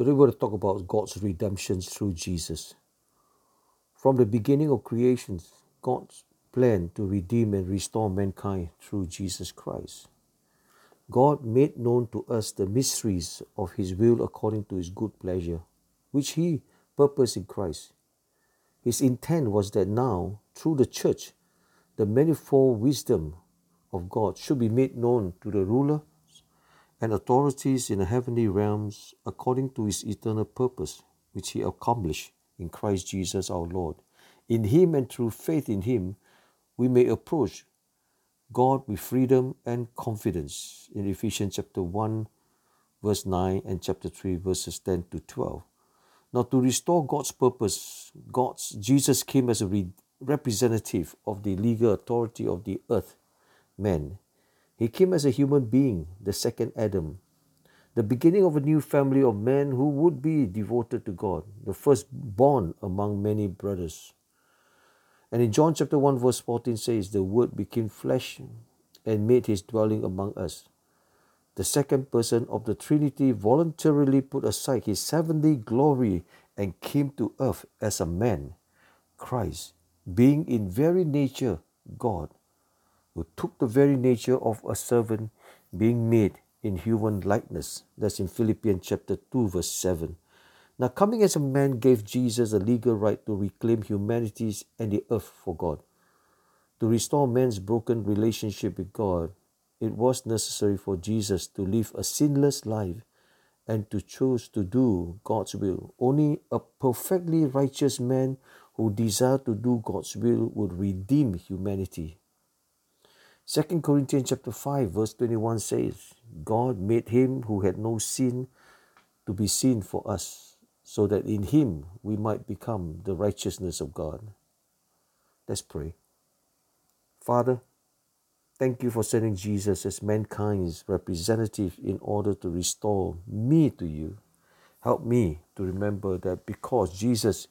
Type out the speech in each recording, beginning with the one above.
Today we're going to talk about God's redemption through Jesus. From the beginning of creation, God's plan to redeem and restore mankind through Jesus Christ. God made known to us the mysteries of His will according to His good pleasure, which He purposed in Christ. His intent was that now, through the church, the manifold wisdom of God should be made known to the rulers and authorities in the heavenly realms according to his eternal purpose, which he accomplished in Christ Jesus our Lord. In him and through faith in him, we may approach God with freedom and confidence in Ephesians chapter 1, verse 9, and chapter 3, verses 10 to 12. Now, to restore God's purpose, God's Jesus came as a re- representative of the legal authority of the earth, man. He came as a human being, the second Adam, the beginning of a new family of men who would be devoted to God, the firstborn among many brothers. And in John chapter 1, verse 14 says, The Word became flesh and made his dwelling among us. The second person of the Trinity voluntarily put aside his heavenly glory and came to earth as a man, Christ, being in very nature God, who took the very nature of a servant, being made in human likeness. That's in Philippians chapter 2, verse 7. Now, coming as a man gave Jesus a legal right to reclaim humanity and the earth for God. To restore man's broken relationship with God, it was necessary for Jesus to live a sinless life and to choose to do God's will. Only a perfectly righteous man who desired to do God's will would redeem humanity. 2 Corinthians chapter 5 verse 21 says, God made him who had no sin to be sin for us so that in him we might become the righteousness of God. Let's pray. Father, thank you for sending Jesus as mankind's representative in order to restore me to you. Help me to remember that because Jesus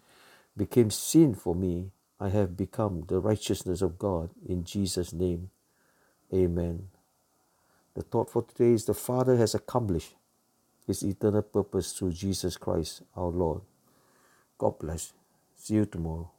became sin for me, I have become the righteousness of God. In Jesus' name, amen. The thought for today is the Father has accomplished his eternal purpose through Jesus Christ our Lord. God bless. See you tomorrow.